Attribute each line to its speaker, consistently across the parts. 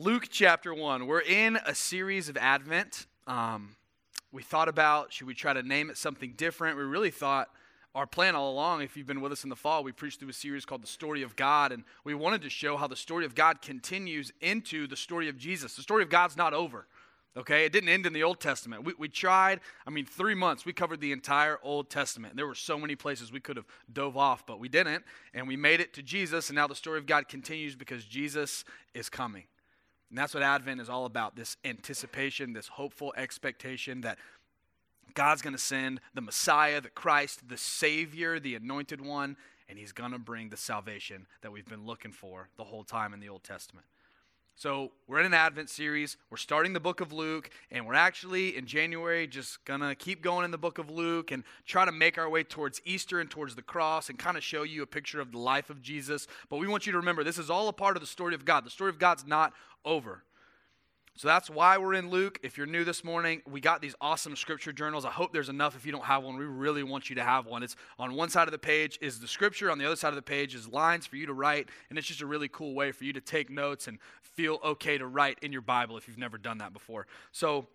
Speaker 1: Luke chapter 1. We're in a series of Advent. Um, we thought about should we try to name it something different? We really thought our plan all along, if you've been with us in the fall, we preached through a series called The Story of God, and we wanted to show how the story of God continues into the story of Jesus. The story of God's not over. Okay, it didn't end in the Old Testament. We, we tried, I mean, three months, we covered the entire Old Testament. There were so many places we could have dove off, but we didn't. And we made it to Jesus, and now the story of God continues because Jesus is coming. And that's what Advent is all about this anticipation, this hopeful expectation that God's going to send the Messiah, the Christ, the Savior, the anointed one, and he's going to bring the salvation that we've been looking for the whole time in the Old Testament. So, we're in an Advent series. We're starting the book of Luke, and we're actually in January just going to keep going in the book of Luke and try to make our way towards Easter and towards the cross and kind of show you a picture of the life of Jesus. But we want you to remember this is all a part of the story of God. The story of God's not over. So that's why we're in Luke. If you're new this morning, we got these awesome scripture journals. I hope there's enough if you don't have one. We really want you to have one. It's on one side of the page is the scripture, on the other side of the page is lines for you to write, and it's just a really cool way for you to take notes and feel okay to write in your Bible if you've never done that before. So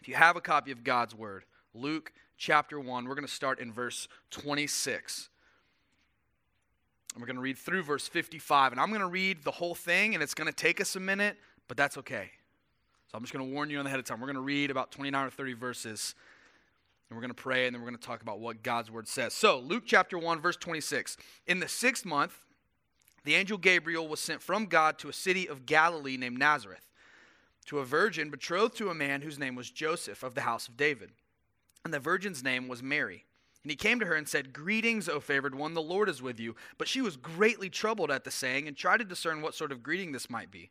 Speaker 1: if you have a copy of God's word, Luke chapter 1, we're going to start in verse 26. And we're going to read through verse 55. And I'm going to read the whole thing, and it's going to take us a minute, but that's okay. So I'm just going to warn you on the head of time. We're going to read about 29 or 30 verses, and we're going to pray, and then we're going to talk about what God's word says. So, Luke chapter 1, verse 26. In the sixth month, the angel Gabriel was sent from God to a city of Galilee named Nazareth, to a virgin betrothed to a man whose name was Joseph of the house of David. And the virgin's name was Mary. And he came to her and said, Greetings, O favored one, the Lord is with you. But she was greatly troubled at the saying and tried to discern what sort of greeting this might be.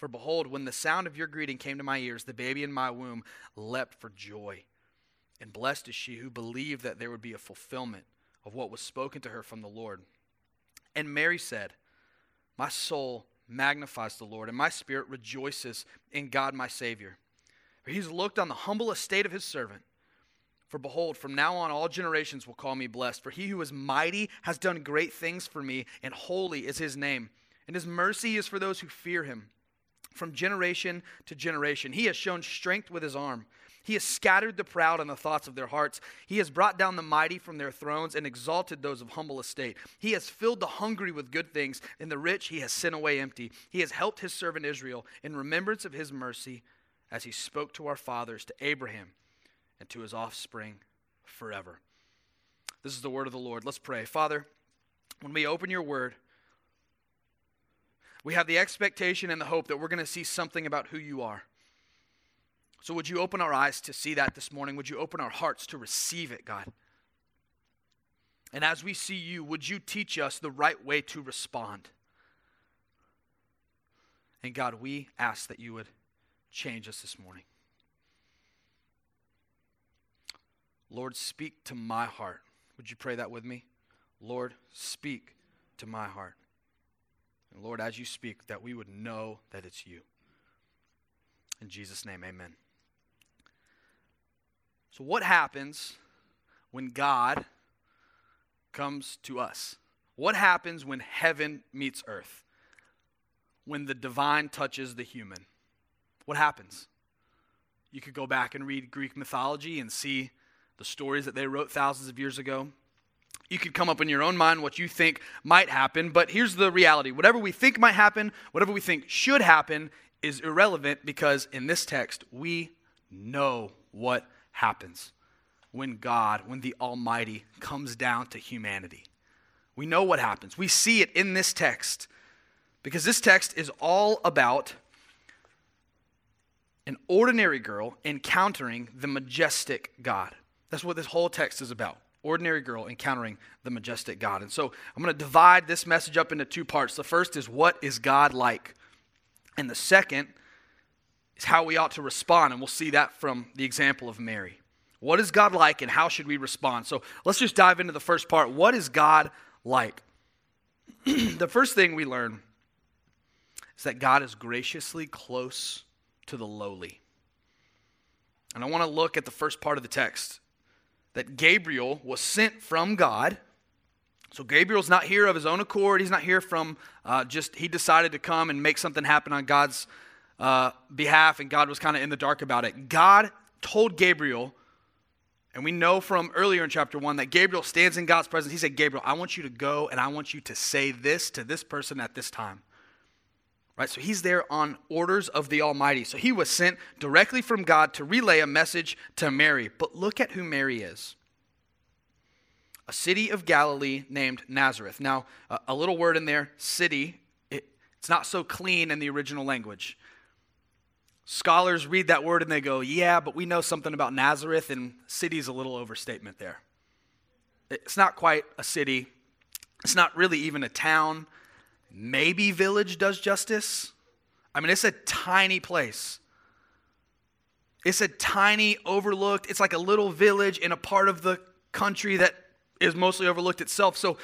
Speaker 1: For behold, when the sound of your greeting came to my ears, the baby in my womb leapt for joy. And blessed is she who believed that there would be a fulfillment of what was spoken to her from the Lord. And Mary said, My soul magnifies the Lord, and my spirit rejoices in God my Savior. For he's looked on the humble estate of his servant. For behold, from now on all generations will call me blessed. For he who is mighty has done great things for me, and holy is his name. And his mercy is for those who fear him from generation to generation. He has shown strength with his arm. He has scattered the proud in the thoughts of their hearts. He has brought down the mighty from their thrones and exalted those of humble estate. He has filled the hungry with good things, and the rich he has sent away empty. He has helped his servant Israel in remembrance of his mercy as he spoke to our fathers, to Abraham, and to his offspring forever. This is the word of the Lord. Let's pray. Father, when we open your word, we have the expectation and the hope that we're going to see something about who you are. So, would you open our eyes to see that this morning? Would you open our hearts to receive it, God? And as we see you, would you teach us the right way to respond? And God, we ask that you would change us this morning. Lord, speak to my heart. Would you pray that with me? Lord, speak to my heart. And Lord, as you speak, that we would know that it's you. In Jesus' name, amen. So, what happens when God comes to us. What happens when heaven meets earth? When the divine touches the human? What happens? You could go back and read Greek mythology and see the stories that they wrote thousands of years ago. You could come up in your own mind what you think might happen, but here's the reality whatever we think might happen, whatever we think should happen, is irrelevant because in this text, we know what happens when God, when the Almighty comes down to humanity. We know what happens. We see it in this text because this text is all about an ordinary girl encountering the majestic God. That's what this whole text is about. Ordinary girl encountering the majestic God. And so I'm going to divide this message up into two parts. The first is what is God like? And the second is how we ought to respond. And we'll see that from the example of Mary. What is God like and how should we respond? So let's just dive into the first part. What is God like? the first thing we learn is that God is graciously close to the lowly. And I want to look at the first part of the text that Gabriel was sent from God. So Gabriel's not here of his own accord. He's not here from uh, just, he decided to come and make something happen on God's uh, behalf, and God was kind of in the dark about it. God told Gabriel, and we know from earlier in chapter 1 that Gabriel stands in God's presence. He said, Gabriel, I want you to go and I want you to say this to this person at this time. Right? So he's there on orders of the Almighty. So he was sent directly from God to relay a message to Mary. But look at who Mary is a city of Galilee named Nazareth. Now, a little word in there, city, it, it's not so clean in the original language. Scholars read that word and they go, yeah, but we know something about Nazareth, and city's a little overstatement there. It's not quite a city, it's not really even a town. Maybe village does justice. I mean, it's a tiny place. It's a tiny, overlooked, it's like a little village in a part of the country that is mostly overlooked itself. So,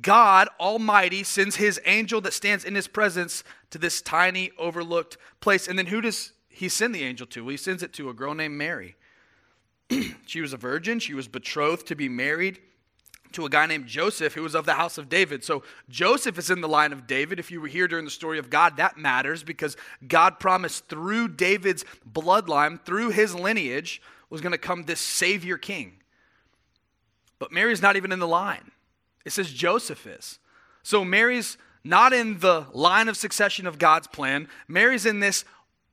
Speaker 1: God Almighty sends his angel that stands in his presence to this tiny, overlooked place. And then who does he send the angel to? Well, he sends it to a girl named Mary. she was a virgin, she was betrothed to be married to a guy named Joseph who was of the house of David. So Joseph is in the line of David. If you were here during the story of God, that matters because God promised through David's bloodline, through his lineage, was going to come this Savior King. But Mary's not even in the line. It says Joseph is. So Mary's not in the line of succession of God's plan. Mary's in this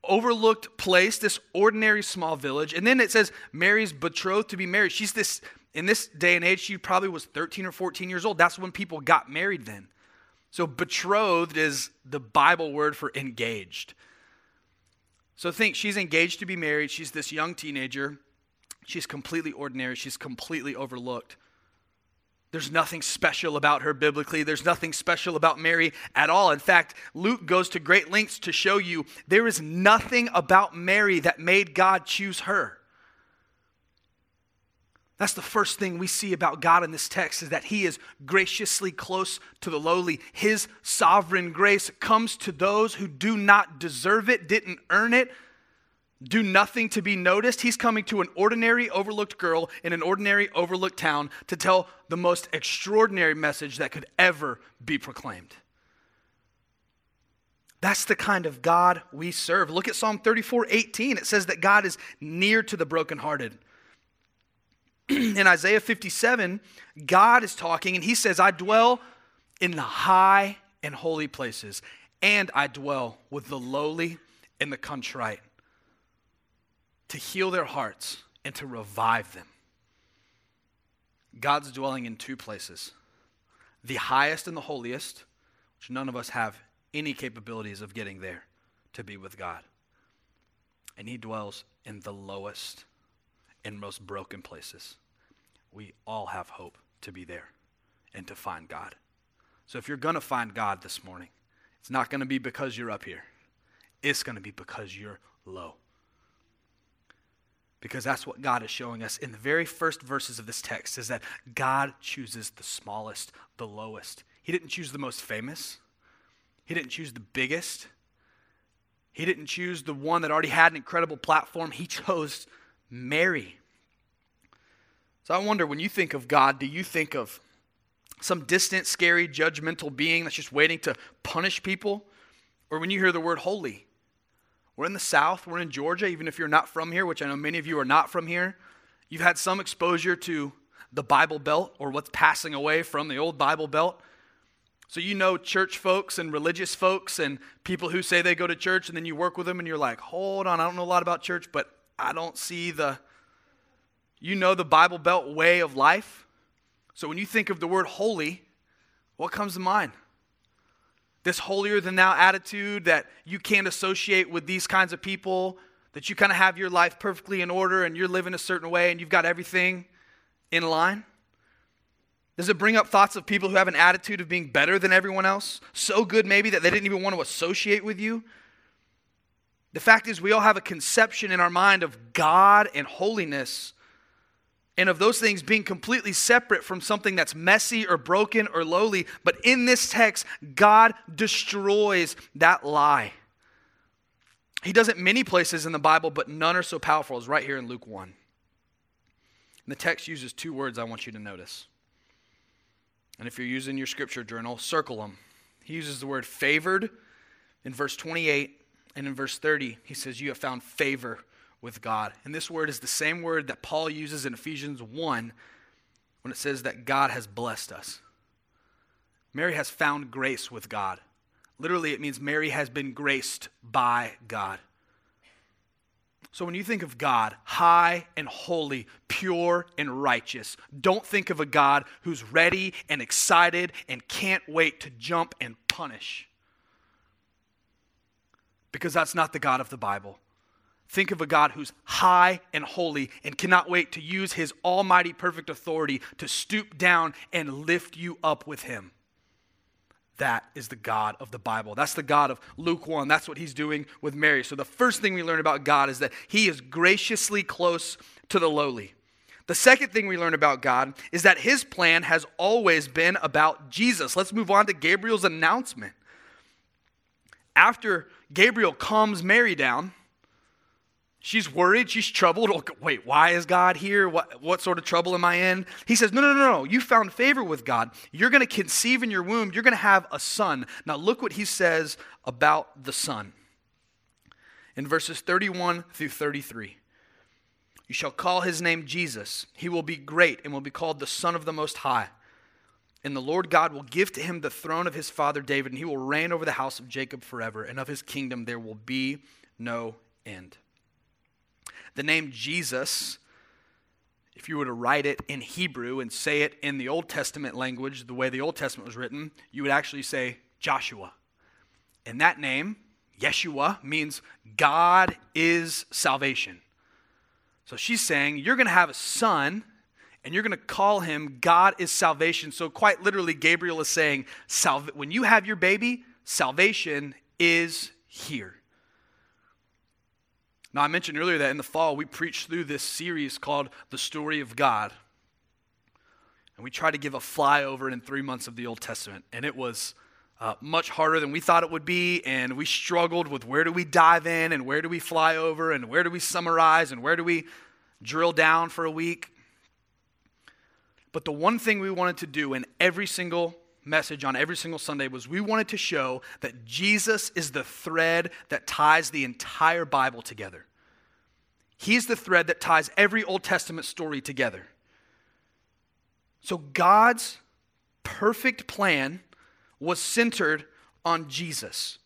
Speaker 1: overlooked place, this ordinary small village. And then it says Mary's betrothed to be married. She's this in this day and age, she probably was 13 or 14 years old. That's when people got married then. So, betrothed is the Bible word for engaged. So, think she's engaged to be married. She's this young teenager. She's completely ordinary. She's completely overlooked. There's nothing special about her biblically. There's nothing special about Mary at all. In fact, Luke goes to great lengths to show you there is nothing about Mary that made God choose her. That's the first thing we see about God in this text is that he is graciously close to the lowly. His sovereign grace comes to those who do not deserve it, didn't earn it, do nothing to be noticed. He's coming to an ordinary overlooked girl in an ordinary overlooked town to tell the most extraordinary message that could ever be proclaimed. That's the kind of God we serve. Look at Psalm 34 18. It says that God is near to the brokenhearted in Isaiah 57, God is talking and he says, I dwell in the high and holy places, and I dwell with the lowly and the contrite to heal their hearts and to revive them. God's dwelling in two places the highest and the holiest, which none of us have any capabilities of getting there to be with God. And He dwells in the lowest in most broken places. We all have hope to be there and to find God. So if you're going to find God this morning, it's not going to be because you're up here, it's going to be because you're low. Because that's what God is showing us in the very first verses of this text is that God chooses the smallest, the lowest. He didn't choose the most famous. He didn't choose the biggest. He didn't choose the one that already had an incredible platform. He chose Mary. So I wonder when you think of God, do you think of some distant, scary, judgmental being that's just waiting to punish people, or when you hear the word holy. We're in the South, we're in Georgia, even if you're not from here, which I know many of you are not from here. You've had some exposure to the Bible Belt or what's passing away from the old Bible Belt. So you know church folks and religious folks and people who say they go to church and then you work with them and you're like, hold on, I don't know a lot about church, but I don't see the, you know, the Bible Belt way of life. So when you think of the word holy, what comes to mind? This holier than thou attitude that you can't associate with these kinds of people, that you kind of have your life perfectly in order and you're living a certain way and you've got everything in line? Does it bring up thoughts of people who have an attitude of being better than everyone else? So good, maybe, that they didn't even want to associate with you? The fact is, we all have a conception in our mind of God and holiness, and of those things being completely separate from something that's messy or broken or lowly. But in this text, God destroys that lie. He does it many places in the Bible, but none are so powerful as right here in Luke 1. And the text uses two words I want you to notice. And if you're using your scripture journal, circle them. He uses the word favored in verse 28, and in verse 30, he says, You have found favor with God. And this word is the same word that Paul uses in Ephesians 1 when it says that God has blessed us. Mary has found grace with God. Literally, it means Mary has been graced by God. So when you think of God, high and holy, pure and righteous, don't think of a God who's ready and excited and can't wait to jump and punish. Because that's not the God of the Bible. Think of a God who's high and holy and cannot wait to use his almighty perfect authority to stoop down and lift you up with him. That is the God of the Bible. That's the God of Luke 1. That's what he's doing with Mary. So, the first thing we learn about God is that he is graciously close to the lowly. The second thing we learn about God is that his plan has always been about Jesus. Let's move on to Gabriel's announcement. After Gabriel calms Mary down, She's worried, she's troubled. Wait, why is God here? What, what sort of trouble am I in? He says, No, no, no, no. You found favor with God. You're going to conceive in your womb. You're going to have a son. Now, look what he says about the son. In verses 31 through 33. You shall call his name Jesus. He will be great and will be called the Son of the Most High. And the Lord God will give to him the throne of his father David, and he will reign over the house of Jacob forever, and of his kingdom there will be no end. The name Jesus, if you were to write it in Hebrew and say it in the Old Testament language, the way the Old Testament was written, you would actually say Joshua. And that name, Yeshua, means God is salvation. So she's saying, You're going to have a son, and you're going to call him God is salvation. So, quite literally, Gabriel is saying, When you have your baby, salvation is here. Now, I mentioned earlier that in the fall we preached through this series called The Story of God. And we tried to give a flyover in three months of the Old Testament. And it was uh, much harder than we thought it would be. And we struggled with where do we dive in and where do we fly over and where do we summarize and where do we drill down for a week. But the one thing we wanted to do in every single message on every single Sunday was we wanted to show that Jesus is the thread that ties the entire Bible together. He's the thread that ties every Old Testament story together. So God's perfect plan was centered on Jesus.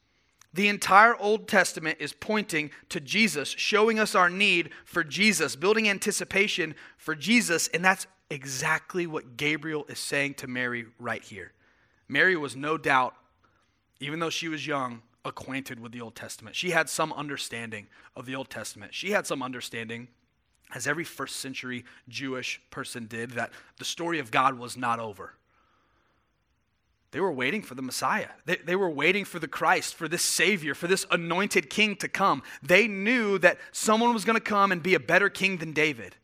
Speaker 1: The entire Old Testament is pointing to Jesus, showing us our need for Jesus, building anticipation for Jesus, and that's exactly what Gabriel is saying to Mary right here. Mary was no doubt, even though she was young, acquainted with the Old Testament. She had some understanding of the Old Testament. She had some understanding, as every first century Jewish person did, that the story of God was not over. They were waiting for the Messiah. They, they were waiting for the Christ, for this Savior, for this anointed king to come. They knew that someone was going to come and be a better king than David.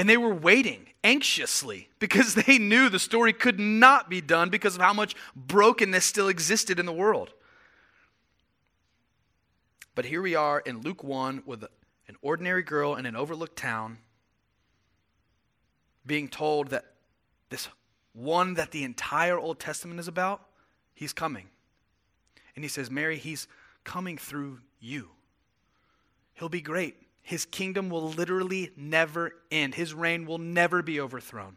Speaker 1: And they were waiting anxiously because they knew the story could not be done because of how much brokenness still existed in the world. But here we are in Luke 1 with an ordinary girl in an overlooked town being told that this one that the entire Old Testament is about, he's coming. And he says, Mary, he's coming through you. He'll be great. His kingdom will literally never end, his reign will never be overthrown.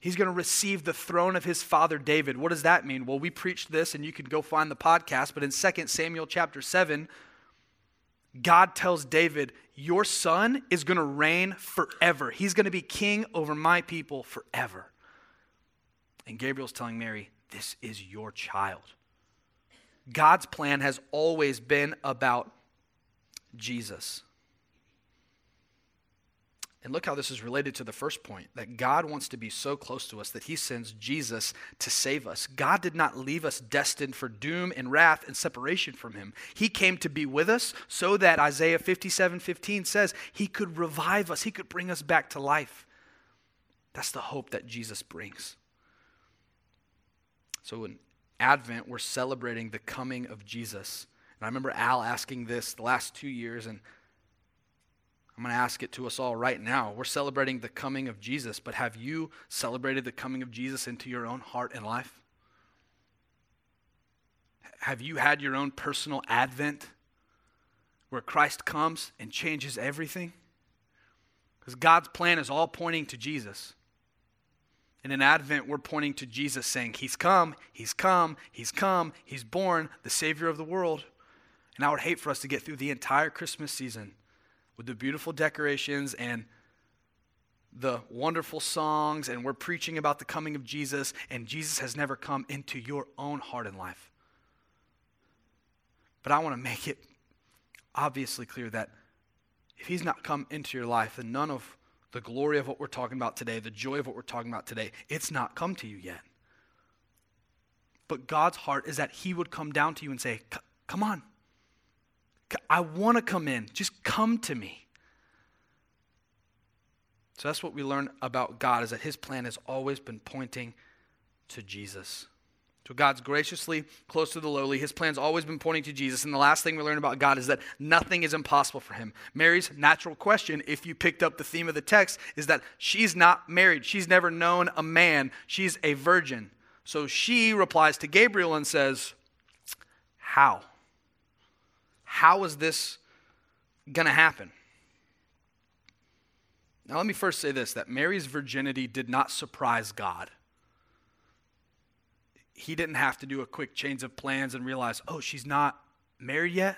Speaker 1: He's going to receive the throne of his father David. What does that mean? Well, we preached this and you can go find the podcast, but in 2 Samuel chapter 7, God tells David, Your son is going to reign forever. He's going to be king over my people forever. And Gabriel's telling Mary, This is your child. God's plan has always been about Jesus. And look how this is related to the first point that God wants to be so close to us that he sends Jesus to save us. God did not leave us destined for doom and wrath and separation from him. He came to be with us so that Isaiah 57 15 says he could revive us, he could bring us back to life. That's the hope that Jesus brings. So in Advent, we're celebrating the coming of Jesus. And I remember Al asking this the last two years, and I'm going to ask it to us all right now. We're celebrating the coming of Jesus, but have you celebrated the coming of Jesus into your own heart and life? Have you had your own personal advent where Christ comes and changes everything? Because God's plan is all pointing to Jesus. And in Advent, we're pointing to Jesus saying, He's come, He's come, He's come, He's born, the Savior of the world. And I would hate for us to get through the entire Christmas season with the beautiful decorations and the wonderful songs, and we're preaching about the coming of Jesus, and Jesus has never come into your own heart and life. But I want to make it obviously clear that if he's not come into your life, then none of the glory of what we're talking about today, the joy of what we're talking about today, it's not come to you yet. But God's heart is that he would come down to you and say, Come on, I want to come in. Just come to me. So that's what we learn about God is that his plan has always been pointing to Jesus. So God's graciously close to the lowly. His plan's always been pointing to Jesus. And the last thing we learn about God is that nothing is impossible for him. Mary's natural question, if you picked up the theme of the text, is that she's not married. She's never known a man. She's a virgin. So she replies to Gabriel and says, How? How is this going to happen? Now, let me first say this that Mary's virginity did not surprise God. He didn't have to do a quick change of plans and realize, oh, she's not married yet.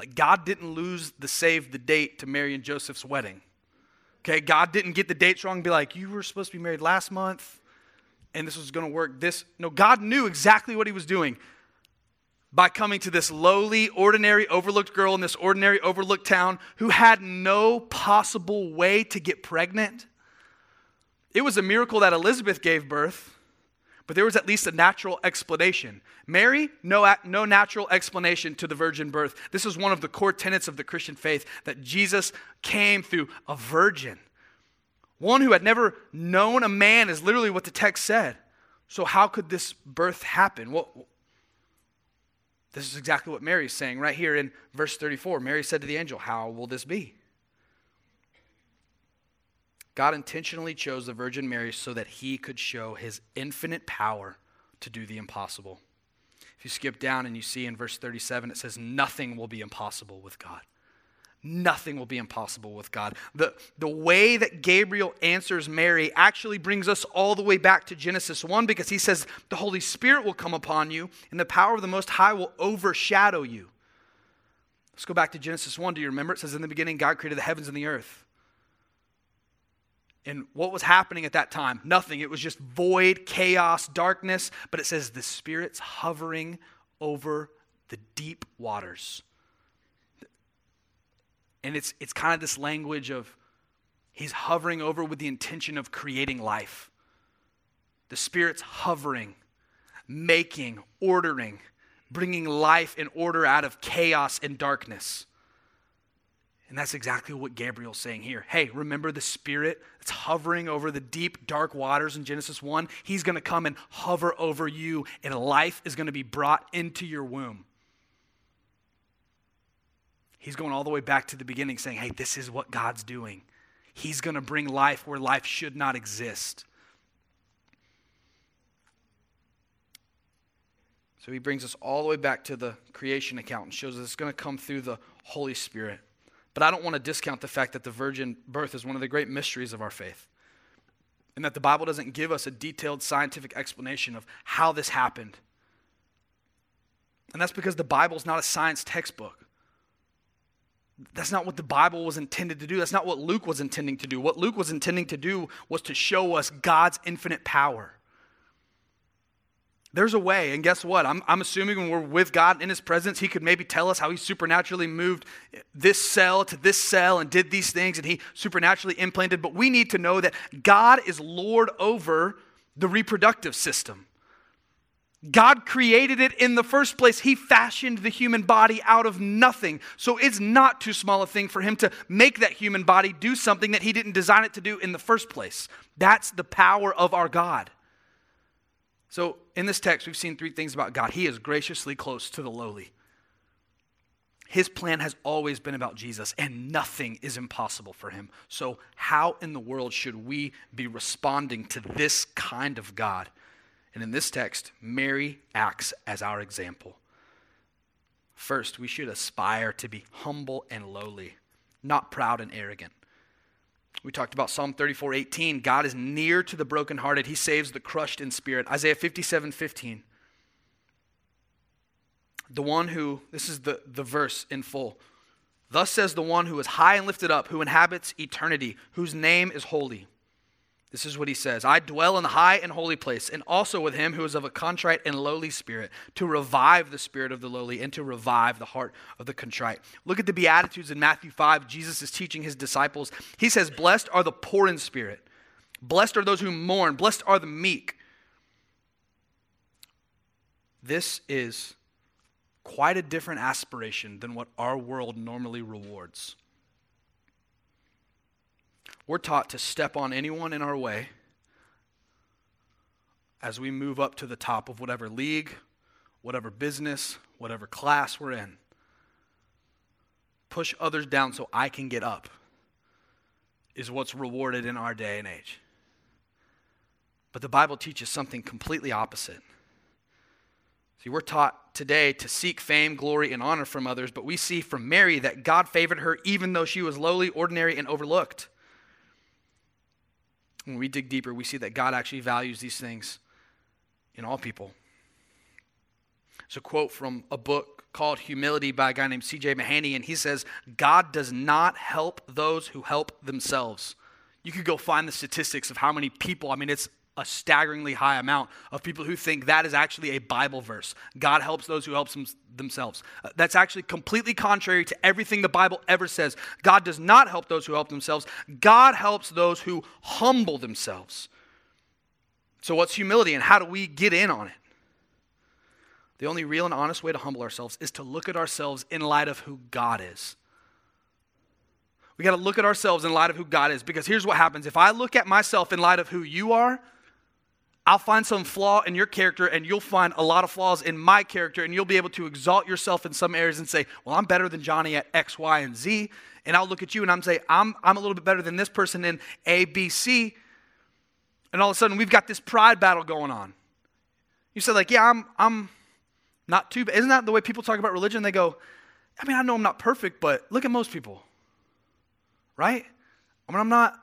Speaker 1: Like, God didn't lose the save the date to Mary and Joseph's wedding. Okay, God didn't get the dates wrong and be like, you were supposed to be married last month and this was going to work this. No, God knew exactly what he was doing by coming to this lowly, ordinary, overlooked girl in this ordinary, overlooked town who had no possible way to get pregnant. It was a miracle that Elizabeth gave birth, but there was at least a natural explanation. Mary, no, no natural explanation to the virgin birth. This is one of the core tenets of the Christian faith that Jesus came through a virgin. One who had never known a man is literally what the text said. So, how could this birth happen? What, this is exactly what Mary is saying right here in verse 34. Mary said to the angel, How will this be? God intentionally chose the Virgin Mary so that he could show his infinite power to do the impossible. If you skip down and you see in verse 37, it says, Nothing will be impossible with God. Nothing will be impossible with God. The, the way that Gabriel answers Mary actually brings us all the way back to Genesis 1 because he says, The Holy Spirit will come upon you, and the power of the Most High will overshadow you. Let's go back to Genesis 1. Do you remember? It says, In the beginning, God created the heavens and the earth. And what was happening at that time? Nothing. It was just void, chaos, darkness. But it says, The Spirit's hovering over the deep waters. And it's, it's kind of this language of he's hovering over with the intention of creating life. The Spirit's hovering, making, ordering, bringing life and order out of chaos and darkness. And that's exactly what Gabriel's saying here. Hey, remember the Spirit that's hovering over the deep, dark waters in Genesis 1? He's going to come and hover over you, and life is going to be brought into your womb. He's going all the way back to the beginning saying, hey, this is what God's doing. He's going to bring life where life should not exist. So he brings us all the way back to the creation account and shows us it's going to come through the Holy Spirit. But I don't want to discount the fact that the virgin birth is one of the great mysteries of our faith. And that the Bible doesn't give us a detailed scientific explanation of how this happened. And that's because the Bible is not a science textbook. That's not what the Bible was intended to do. That's not what Luke was intending to do. What Luke was intending to do was to show us God's infinite power. There's a way, and guess what? I'm, I'm assuming when we're with God in His presence, He could maybe tell us how He supernaturally moved this cell to this cell and did these things, and He supernaturally implanted. But we need to know that God is Lord over the reproductive system. God created it in the first place. He fashioned the human body out of nothing. So it's not too small a thing for him to make that human body do something that he didn't design it to do in the first place. That's the power of our God. So in this text, we've seen three things about God. He is graciously close to the lowly. His plan has always been about Jesus, and nothing is impossible for him. So, how in the world should we be responding to this kind of God? And in this text, Mary acts as our example. First, we should aspire to be humble and lowly, not proud and arrogant. We talked about Psalm 34 18. God is near to the brokenhearted, He saves the crushed in spirit. Isaiah 57 15. The one who, this is the, the verse in full. Thus says the one who is high and lifted up, who inhabits eternity, whose name is holy. This is what he says I dwell in the high and holy place, and also with him who is of a contrite and lowly spirit, to revive the spirit of the lowly and to revive the heart of the contrite. Look at the Beatitudes in Matthew 5. Jesus is teaching his disciples. He says, Blessed are the poor in spirit, blessed are those who mourn, blessed are the meek. This is quite a different aspiration than what our world normally rewards. We're taught to step on anyone in our way as we move up to the top of whatever league, whatever business, whatever class we're in. Push others down so I can get up is what's rewarded in our day and age. But the Bible teaches something completely opposite. See, we're taught today to seek fame, glory, and honor from others, but we see from Mary that God favored her even though she was lowly, ordinary, and overlooked when we dig deeper, we see that God actually values these things in all people. It's a quote from a book called Humility by a guy named C.J. Mahaney, and he says, God does not help those who help themselves. You could go find the statistics of how many people, I mean, it's a staggeringly high amount of people who think that is actually a Bible verse. God helps those who help them, themselves. Uh, that's actually completely contrary to everything the Bible ever says. God does not help those who help themselves. God helps those who humble themselves. So, what's humility and how do we get in on it? The only real and honest way to humble ourselves is to look at ourselves in light of who God is. We got to look at ourselves in light of who God is because here's what happens. If I look at myself in light of who you are, I'll find some flaw in your character, and you'll find a lot of flaws in my character, and you'll be able to exalt yourself in some areas and say, Well, I'm better than Johnny at X, Y, and Z. And I'll look at you and I'm say, I'm, I'm a little bit better than this person in A, B, C. And all of a sudden, we've got this pride battle going on. You say, like, yeah, I'm, I'm not too bad. Isn't that the way people talk about religion? They go, I mean, I know I'm not perfect, but look at most people, right? I mean, I'm not,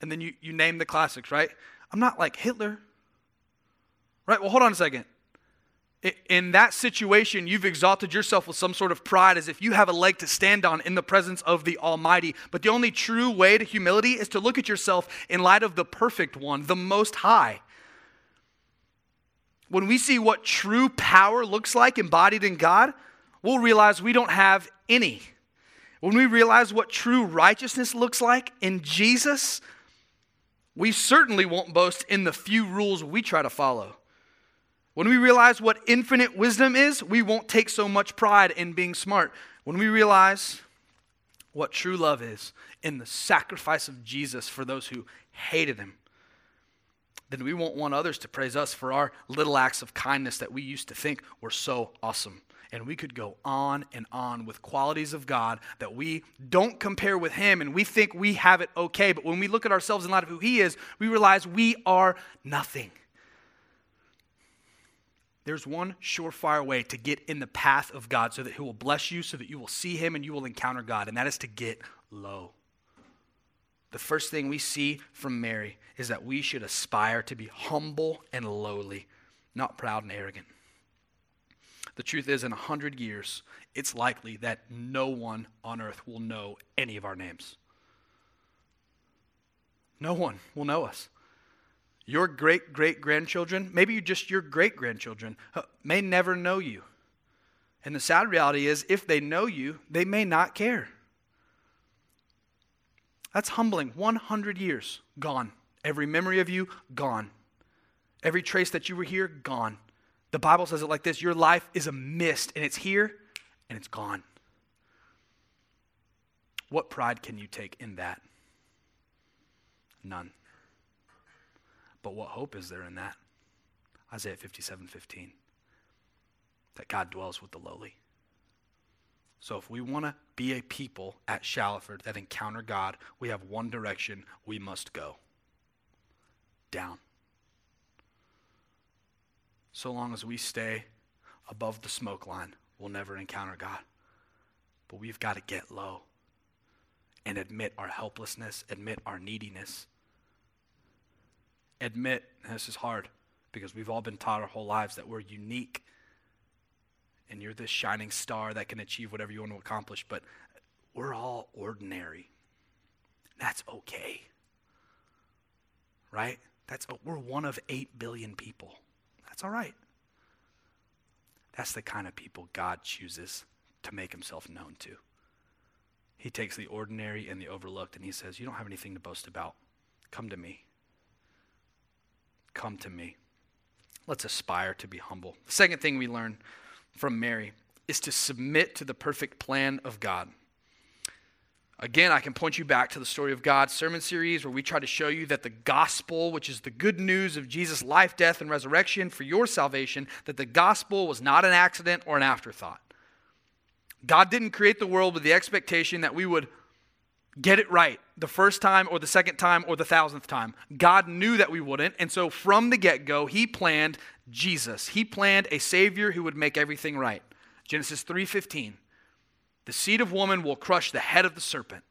Speaker 1: and then you, you name the classics, right? I'm not like Hitler. Right? Well, hold on a second. In that situation, you've exalted yourself with some sort of pride as if you have a leg to stand on in the presence of the Almighty. But the only true way to humility is to look at yourself in light of the perfect one, the Most High. When we see what true power looks like embodied in God, we'll realize we don't have any. When we realize what true righteousness looks like in Jesus, we certainly won't boast in the few rules we try to follow. When we realize what infinite wisdom is, we won't take so much pride in being smart. When we realize what true love is in the sacrifice of Jesus for those who hated him, then we won't want others to praise us for our little acts of kindness that we used to think were so awesome. And we could go on and on with qualities of God that we don't compare with Him and we think we have it okay. But when we look at ourselves in light of who He is, we realize we are nothing. There's one surefire way to get in the path of God so that He will bless you, so that you will see Him and you will encounter God, and that is to get low. The first thing we see from Mary is that we should aspire to be humble and lowly, not proud and arrogant. The truth is, in a hundred years, it's likely that no one on earth will know any of our names. No one will know us. Your great great grandchildren, maybe just your great grandchildren, may never know you. And the sad reality is, if they know you, they may not care. That's humbling. 100 years gone. Every memory of you, gone. Every trace that you were here, gone. The Bible says it like this Your life is a mist, and it's here and it's gone. What pride can you take in that? None. But what hope is there in that? Isaiah 57 15. That God dwells with the lowly. So if we want to be a people at Shallowford that encounter God, we have one direction we must go down. So long as we stay above the smoke line, we'll never encounter God. But we've got to get low and admit our helplessness, admit our neediness, admit, this is hard because we've all been taught our whole lives that we're unique and you're this shining star that can achieve whatever you want to accomplish, but we're all ordinary. That's okay. Right? That's oh, we're one of 8 billion people. That's all right. That's the kind of people God chooses to make himself known to. He takes the ordinary and the overlooked and he says, You don't have anything to boast about. Come to me. Come to me. Let's aspire to be humble. The second thing we learn from Mary is to submit to the perfect plan of God. Again, I can point you back to the Story of God sermon series where we try to show you that the gospel, which is the good news of Jesus' life, death, and resurrection for your salvation, that the gospel was not an accident or an afterthought. God didn't create the world with the expectation that we would get it right the first time or the second time or the thousandth time. God knew that we wouldn't, and so from the get go, He planned Jesus. He planned a Savior who would make everything right. Genesis 3:15. The seed of woman will crush the head of the serpent.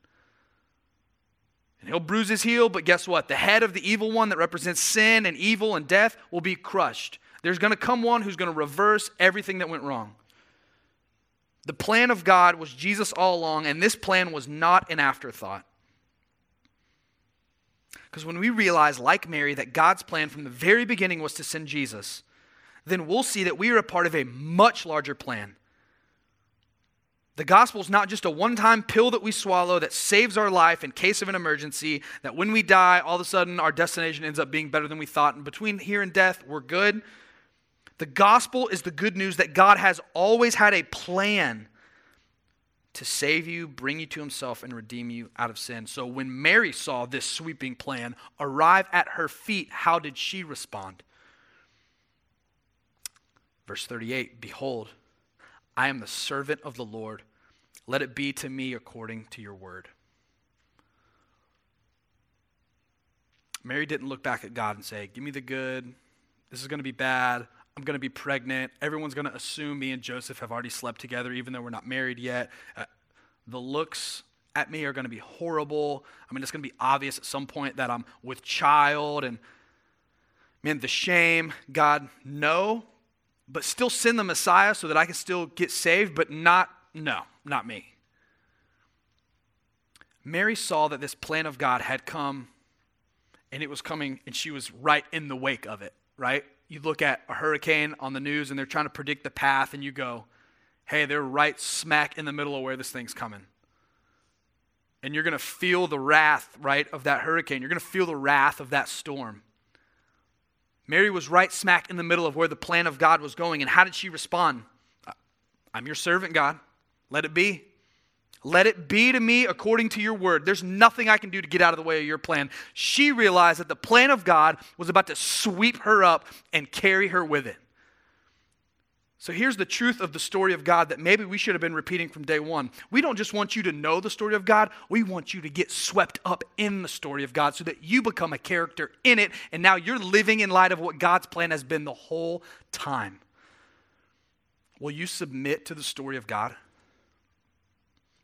Speaker 1: And he'll bruise his heel, but guess what? The head of the evil one that represents sin and evil and death will be crushed. There's going to come one who's going to reverse everything that went wrong. The plan of God was Jesus all along, and this plan was not an afterthought. Because when we realize, like Mary, that God's plan from the very beginning was to send Jesus, then we'll see that we are a part of a much larger plan. The gospel is not just a one time pill that we swallow that saves our life in case of an emergency, that when we die, all of a sudden our destination ends up being better than we thought, and between here and death, we're good. The gospel is the good news that God has always had a plan to save you, bring you to himself, and redeem you out of sin. So when Mary saw this sweeping plan arrive at her feet, how did she respond? Verse 38 Behold, I am the servant of the Lord. Let it be to me according to your word. Mary didn't look back at God and say, Give me the good. This is going to be bad. I'm going to be pregnant. Everyone's going to assume me and Joseph have already slept together, even though we're not married yet. Uh, the looks at me are going to be horrible. I mean, it's going to be obvious at some point that I'm with child. And man, the shame. God, no but still send the Messiah so that I can still get saved, but not, no, not me. Mary saw that this plan of God had come and it was coming, and she was right in the wake of it, right? You look at a hurricane on the news and they're trying to predict the path, and you go, hey, they're right smack in the middle of where this thing's coming. And you're going to feel the wrath, right, of that hurricane. You're going to feel the wrath of that storm. Mary was right smack in the middle of where the plan of God was going. And how did she respond? I'm your servant, God. Let it be. Let it be to me according to your word. There's nothing I can do to get out of the way of your plan. She realized that the plan of God was about to sweep her up and carry her with it. So here's the truth of the story of God that maybe we should have been repeating from day one. We don't just want you to know the story of God, we want you to get swept up in the story of God so that you become a character in it, and now you're living in light of what God's plan has been the whole time. will you submit to the story of God?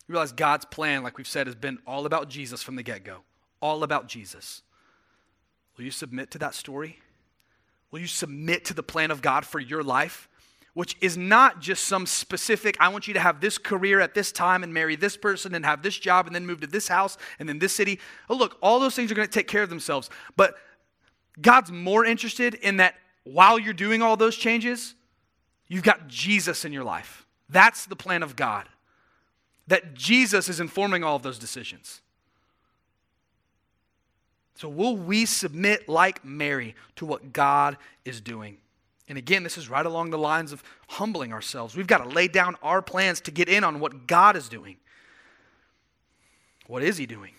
Speaker 1: You realize God's plan, like we've said, has been all about Jesus from the get go, all about Jesus. Will you submit to that story? Will you submit to the plan of God for your life? Which is not just some specific, I want you to have this career at this time and marry this person and have this job and then move to this house and then this city. Oh, look, all those things are going to take care of themselves. But God's more interested in that while you're doing all those changes, you've got Jesus in your life. That's the plan of God. That Jesus is informing all of those decisions. So, will we submit like Mary to what God is doing? And again, this is right along the lines of humbling ourselves. We've got to lay down our plans to get in on what God is doing. What is He doing?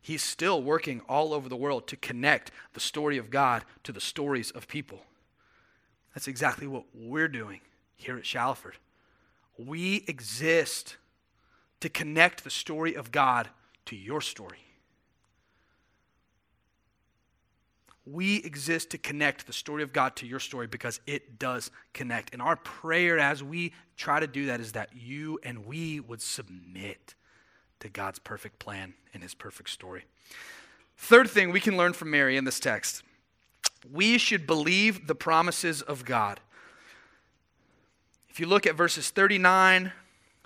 Speaker 1: He's still working all over the world to connect the story of God to the stories of people. That's exactly what we're doing here at Shalford. We exist to connect the story of God to your story. we exist to connect the story of God to your story because it does connect. And our prayer as we try to do that is that you and we would submit to God's perfect plan and his perfect story. Third thing we can learn from Mary in this text we should believe the promises of God. If you look at verses 39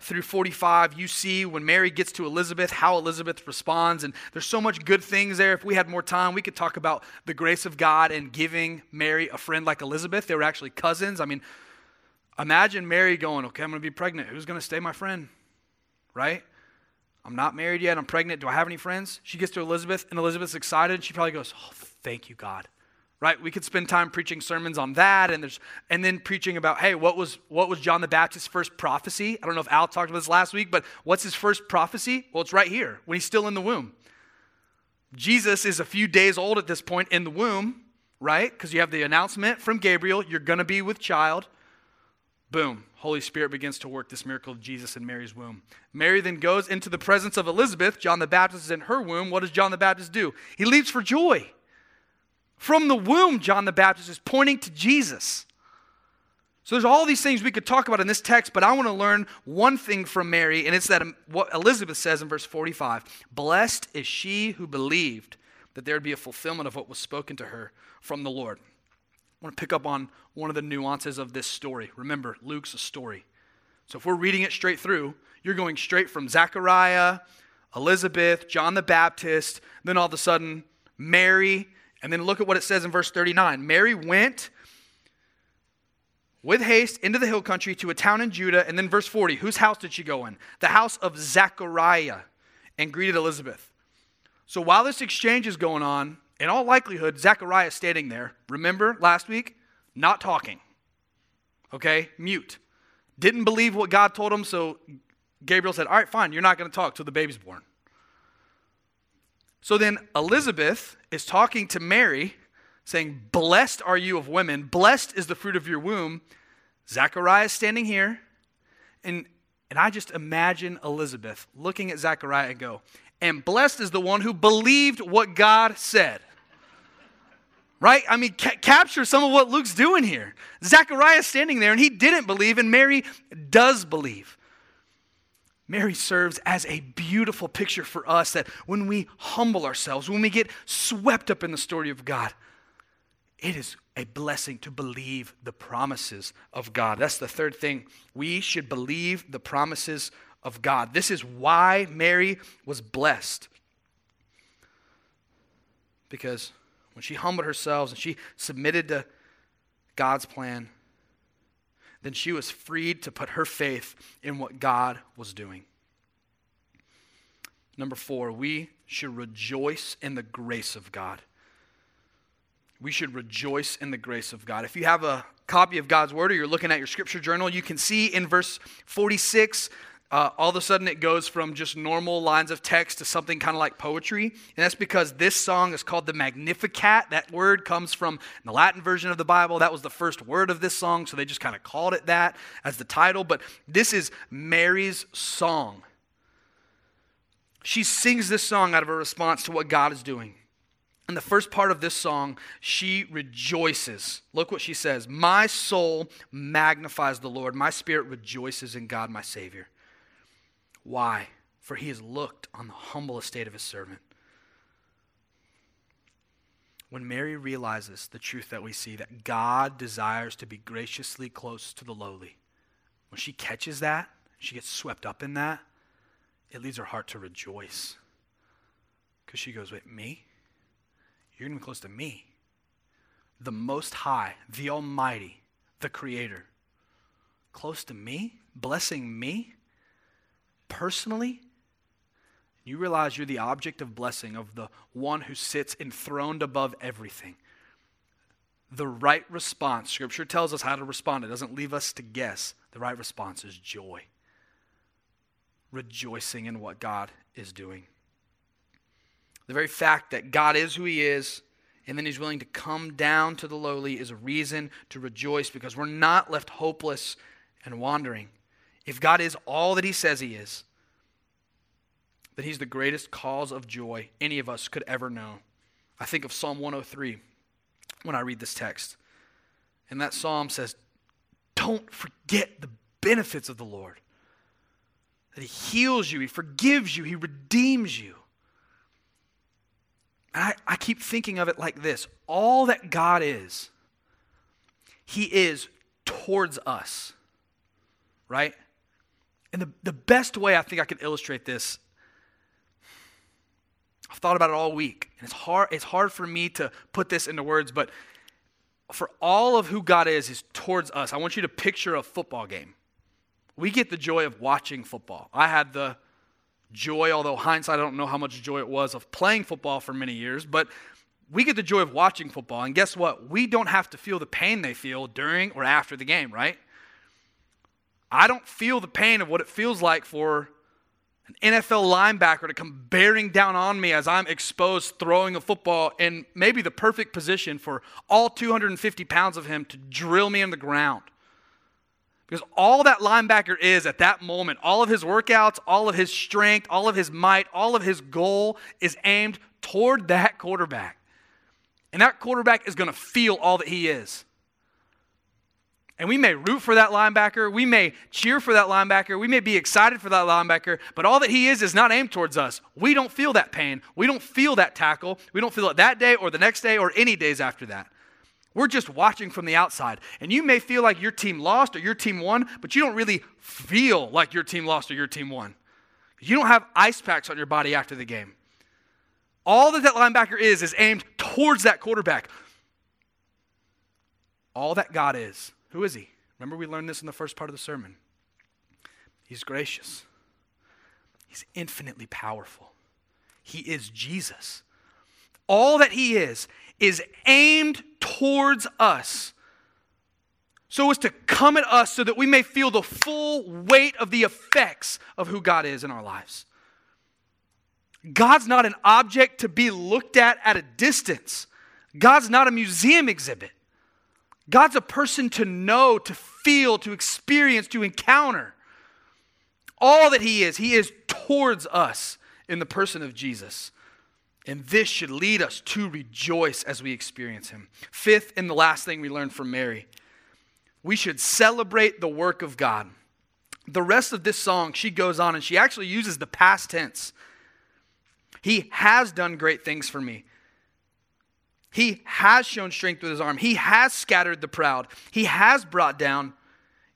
Speaker 1: through 45, you see when Mary gets to Elizabeth, how Elizabeth responds. And there's so much good things there. If we had more time, we could talk about the grace of God and giving Mary a friend like Elizabeth. They were actually cousins. I mean, imagine Mary going, Okay, I'm going to be pregnant. Who's going to stay my friend? Right? I'm not married yet. I'm pregnant. Do I have any friends? She gets to Elizabeth, and Elizabeth's excited. She probably goes, Oh, thank you, God right? We could spend time preaching sermons on that and there's and then preaching about hey what was what was john the baptist's first prophecy? I don't know if al talked about this last week but what's his first prophecy? Well it's right here when he's still in the womb. Jesus is a few days old at this point in the womb right? Because you have the announcement from gabriel you're going to be with child. Boom holy spirit begins to work this miracle of jesus in mary's womb. Mary then goes into the presence of elizabeth john the baptist is in her womb. What does john the baptist do? He leaps for joy from the womb, John the Baptist is pointing to Jesus. So there's all these things we could talk about in this text, but I want to learn one thing from Mary, and it's that what Elizabeth says in verse 45 Blessed is she who believed that there would be a fulfillment of what was spoken to her from the Lord. I want to pick up on one of the nuances of this story. Remember, Luke's a story. So if we're reading it straight through, you're going straight from Zechariah, Elizabeth, John the Baptist, then all of a sudden, Mary, and then look at what it says in verse 39. Mary went with haste into the hill country to a town in Judah. And then verse 40, whose house did she go in? The house of Zechariah and greeted Elizabeth. So while this exchange is going on, in all likelihood, Zechariah is standing there. Remember last week? Not talking. Okay? Mute. Didn't believe what God told him, so Gabriel said, All right, fine, you're not going to talk till the baby's born. So then Elizabeth is talking to Mary, saying, Blessed are you of women, blessed is the fruit of your womb. Zechariah is standing here, and, and I just imagine Elizabeth looking at Zechariah and go, And blessed is the one who believed what God said. Right? I mean, ca- capture some of what Luke's doing here. Zechariah is standing there, and he didn't believe, and Mary does believe. Mary serves as a beautiful picture for us that when we humble ourselves, when we get swept up in the story of God, it is a blessing to believe the promises of God. That's the third thing. We should believe the promises of God. This is why Mary was blessed. Because when she humbled herself and she submitted to God's plan, then she was freed to put her faith in what God was doing. Number four, we should rejoice in the grace of God. We should rejoice in the grace of God. If you have a copy of God's Word or you're looking at your scripture journal, you can see in verse 46 uh, all of a sudden it goes from just normal lines of text to something kind of like poetry. And that's because this song is called the Magnificat. That word comes from the Latin version of the Bible. That was the first word of this song, so they just kind of called it that as the title. But this is Mary's song. She sings this song out of a response to what God is doing. in the first part of this song, she rejoices. Look what she says My soul magnifies the Lord, my spirit rejoices in God, my Savior. Why? For he has looked on the humble estate of his servant. When Mary realizes the truth that we see, that God desires to be graciously close to the lowly, when she catches that, she gets swept up in that, it leads her heart to rejoice. Because she goes, Wait, me? You're going to be close to me. The Most High, the Almighty, the Creator. Close to me? Blessing me? Personally? You realize you're the object of blessing of the one who sits enthroned above everything. The right response, Scripture tells us how to respond. It doesn't leave us to guess. The right response is joy, rejoicing in what God is doing. The very fact that God is who He is and then He's willing to come down to the lowly is a reason to rejoice because we're not left hopeless and wandering. If God is all that He says He is, that He's the greatest cause of joy any of us could ever know. I think of Psalm 103 when I read this text. And that psalm says, Don't forget the benefits of the Lord. That He heals you, He forgives you, He redeems you. And I, I keep thinking of it like this all that God is, He is towards us, right? And the, the best way I think I can illustrate this I've thought about it all week, and it's hard, it's hard for me to put this into words, but for all of who God is, is towards us. I want you to picture a football game. We get the joy of watching football. I had the joy, although hindsight, I don't know how much joy it was of playing football for many years, but we get the joy of watching football. And guess what? We don't have to feel the pain they feel during or after the game, right? I don't feel the pain of what it feels like for an NFL linebacker to come bearing down on me as I'm exposed throwing a football in maybe the perfect position for all 250 pounds of him to drill me in the ground. Because all that linebacker is at that moment, all of his workouts, all of his strength, all of his might, all of his goal is aimed toward that quarterback. And that quarterback is going to feel all that he is. And we may root for that linebacker. We may cheer for that linebacker. We may be excited for that linebacker. But all that he is is not aimed towards us. We don't feel that pain. We don't feel that tackle. We don't feel it that day or the next day or any days after that. We're just watching from the outside. And you may feel like your team lost or your team won, but you don't really feel like your team lost or your team won. You don't have ice packs on your body after the game. All that that linebacker is is aimed towards that quarterback. All that God is who is he? Remember, we learned this in the first part of the sermon. He's gracious, he's infinitely powerful. He is Jesus. All that he is, is aimed towards us so as to come at us so that we may feel the full weight of the effects of who God is in our lives. God's not an object to be looked at at a distance. God's not a museum exhibit. God's a person to know, to feel, to experience, to encounter. All that He is, He is towards us in the person of Jesus. And this should lead us to rejoice as we experience Him. Fifth, and the last thing we learned from Mary, we should celebrate the work of God. The rest of this song, she goes on and she actually uses the past tense. He has done great things for me. He has shown strength with his arm. He has scattered the proud. He has brought down,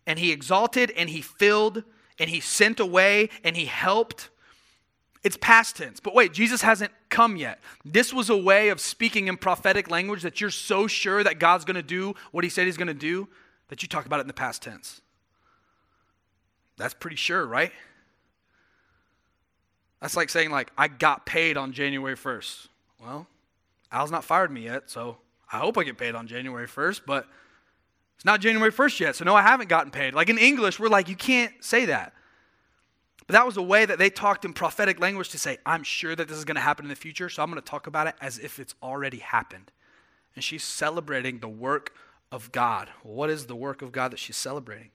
Speaker 1: and he exalted, and he filled, and he sent away, and he helped. It's past tense. But wait, Jesus hasn't come yet. This was a way of speaking in prophetic language that you're so sure that God's going to do what he said he's going to do that you talk about it in the past tense. That's pretty sure, right? That's like saying like I got paid on January 1st. Well, Al's not fired me yet, so I hope I get paid on January 1st, but it's not January 1st yet, so no, I haven't gotten paid. Like in English, we're like, you can't say that. But that was a way that they talked in prophetic language to say, I'm sure that this is going to happen in the future, so I'm going to talk about it as if it's already happened. And she's celebrating the work of God. What is the work of God that she's celebrating?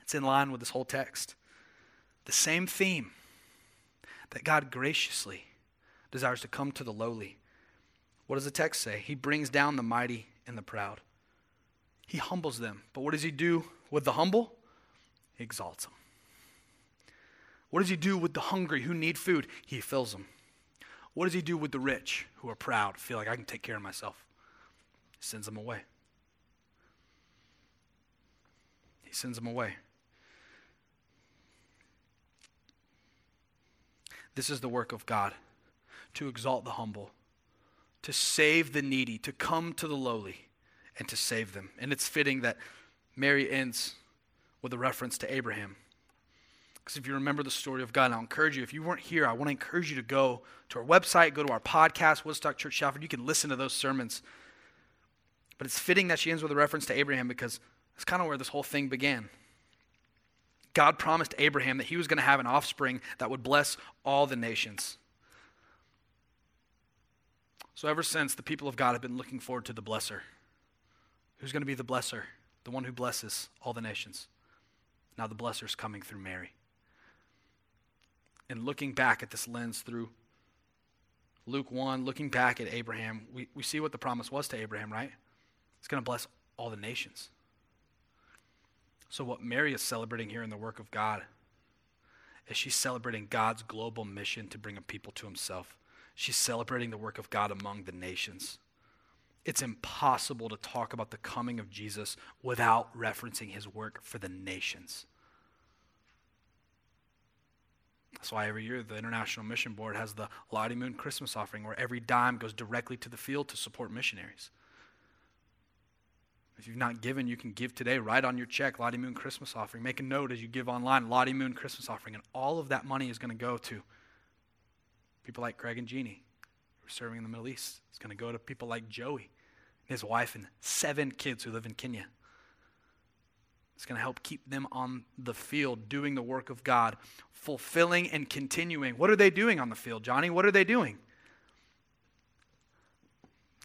Speaker 1: It's in line with this whole text. The same theme that God graciously desires to come to the lowly What does the text say? He brings down the mighty and the proud. He humbles them. But what does he do with the humble? He exalts them. What does he do with the hungry who need food? He fills them. What does he do with the rich who are proud, feel like I can take care of myself? He sends them away. He sends them away. This is the work of God to exalt the humble, to save the needy, to come to the lowly, and to save them. And it's fitting that Mary ends with a reference to Abraham. Because if you remember the story of God, I'll encourage you, if you weren't here, I want to encourage you to go to our website, go to our podcast, Woodstock Church Shelford. You can listen to those sermons. But it's fitting that she ends with a reference to Abraham because that's kind of where this whole thing began. God promised Abraham that he was going to have an offspring that would bless all the nations. So, ever since, the people of God have been looking forward to the blesser. Who's going to be the blesser? The one who blesses all the nations. Now, the blesser is coming through Mary. And looking back at this lens through Luke 1, looking back at Abraham, we, we see what the promise was to Abraham, right? It's going to bless all the nations. So, what Mary is celebrating here in the work of God is she's celebrating God's global mission to bring a people to himself. She's celebrating the work of God among the nations. It's impossible to talk about the coming of Jesus without referencing his work for the nations. That's why every year the International Mission Board has the Lottie Moon Christmas offering, where every dime goes directly to the field to support missionaries. If you've not given, you can give today. Write on your check, Lottie Moon Christmas offering. Make a note as you give online, Lottie Moon Christmas offering. And all of that money is going to go to people like Craig and Jeannie, who are serving in the Middle East. It's going to go to people like Joey, and his wife, and seven kids who live in Kenya. It's going to help keep them on the field doing the work of God, fulfilling and continuing. What are they doing on the field, Johnny? What are they doing?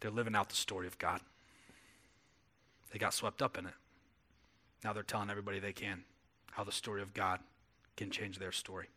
Speaker 1: They're living out the story of God. They got swept up in it. Now they're telling everybody they can how the story of God can change their story.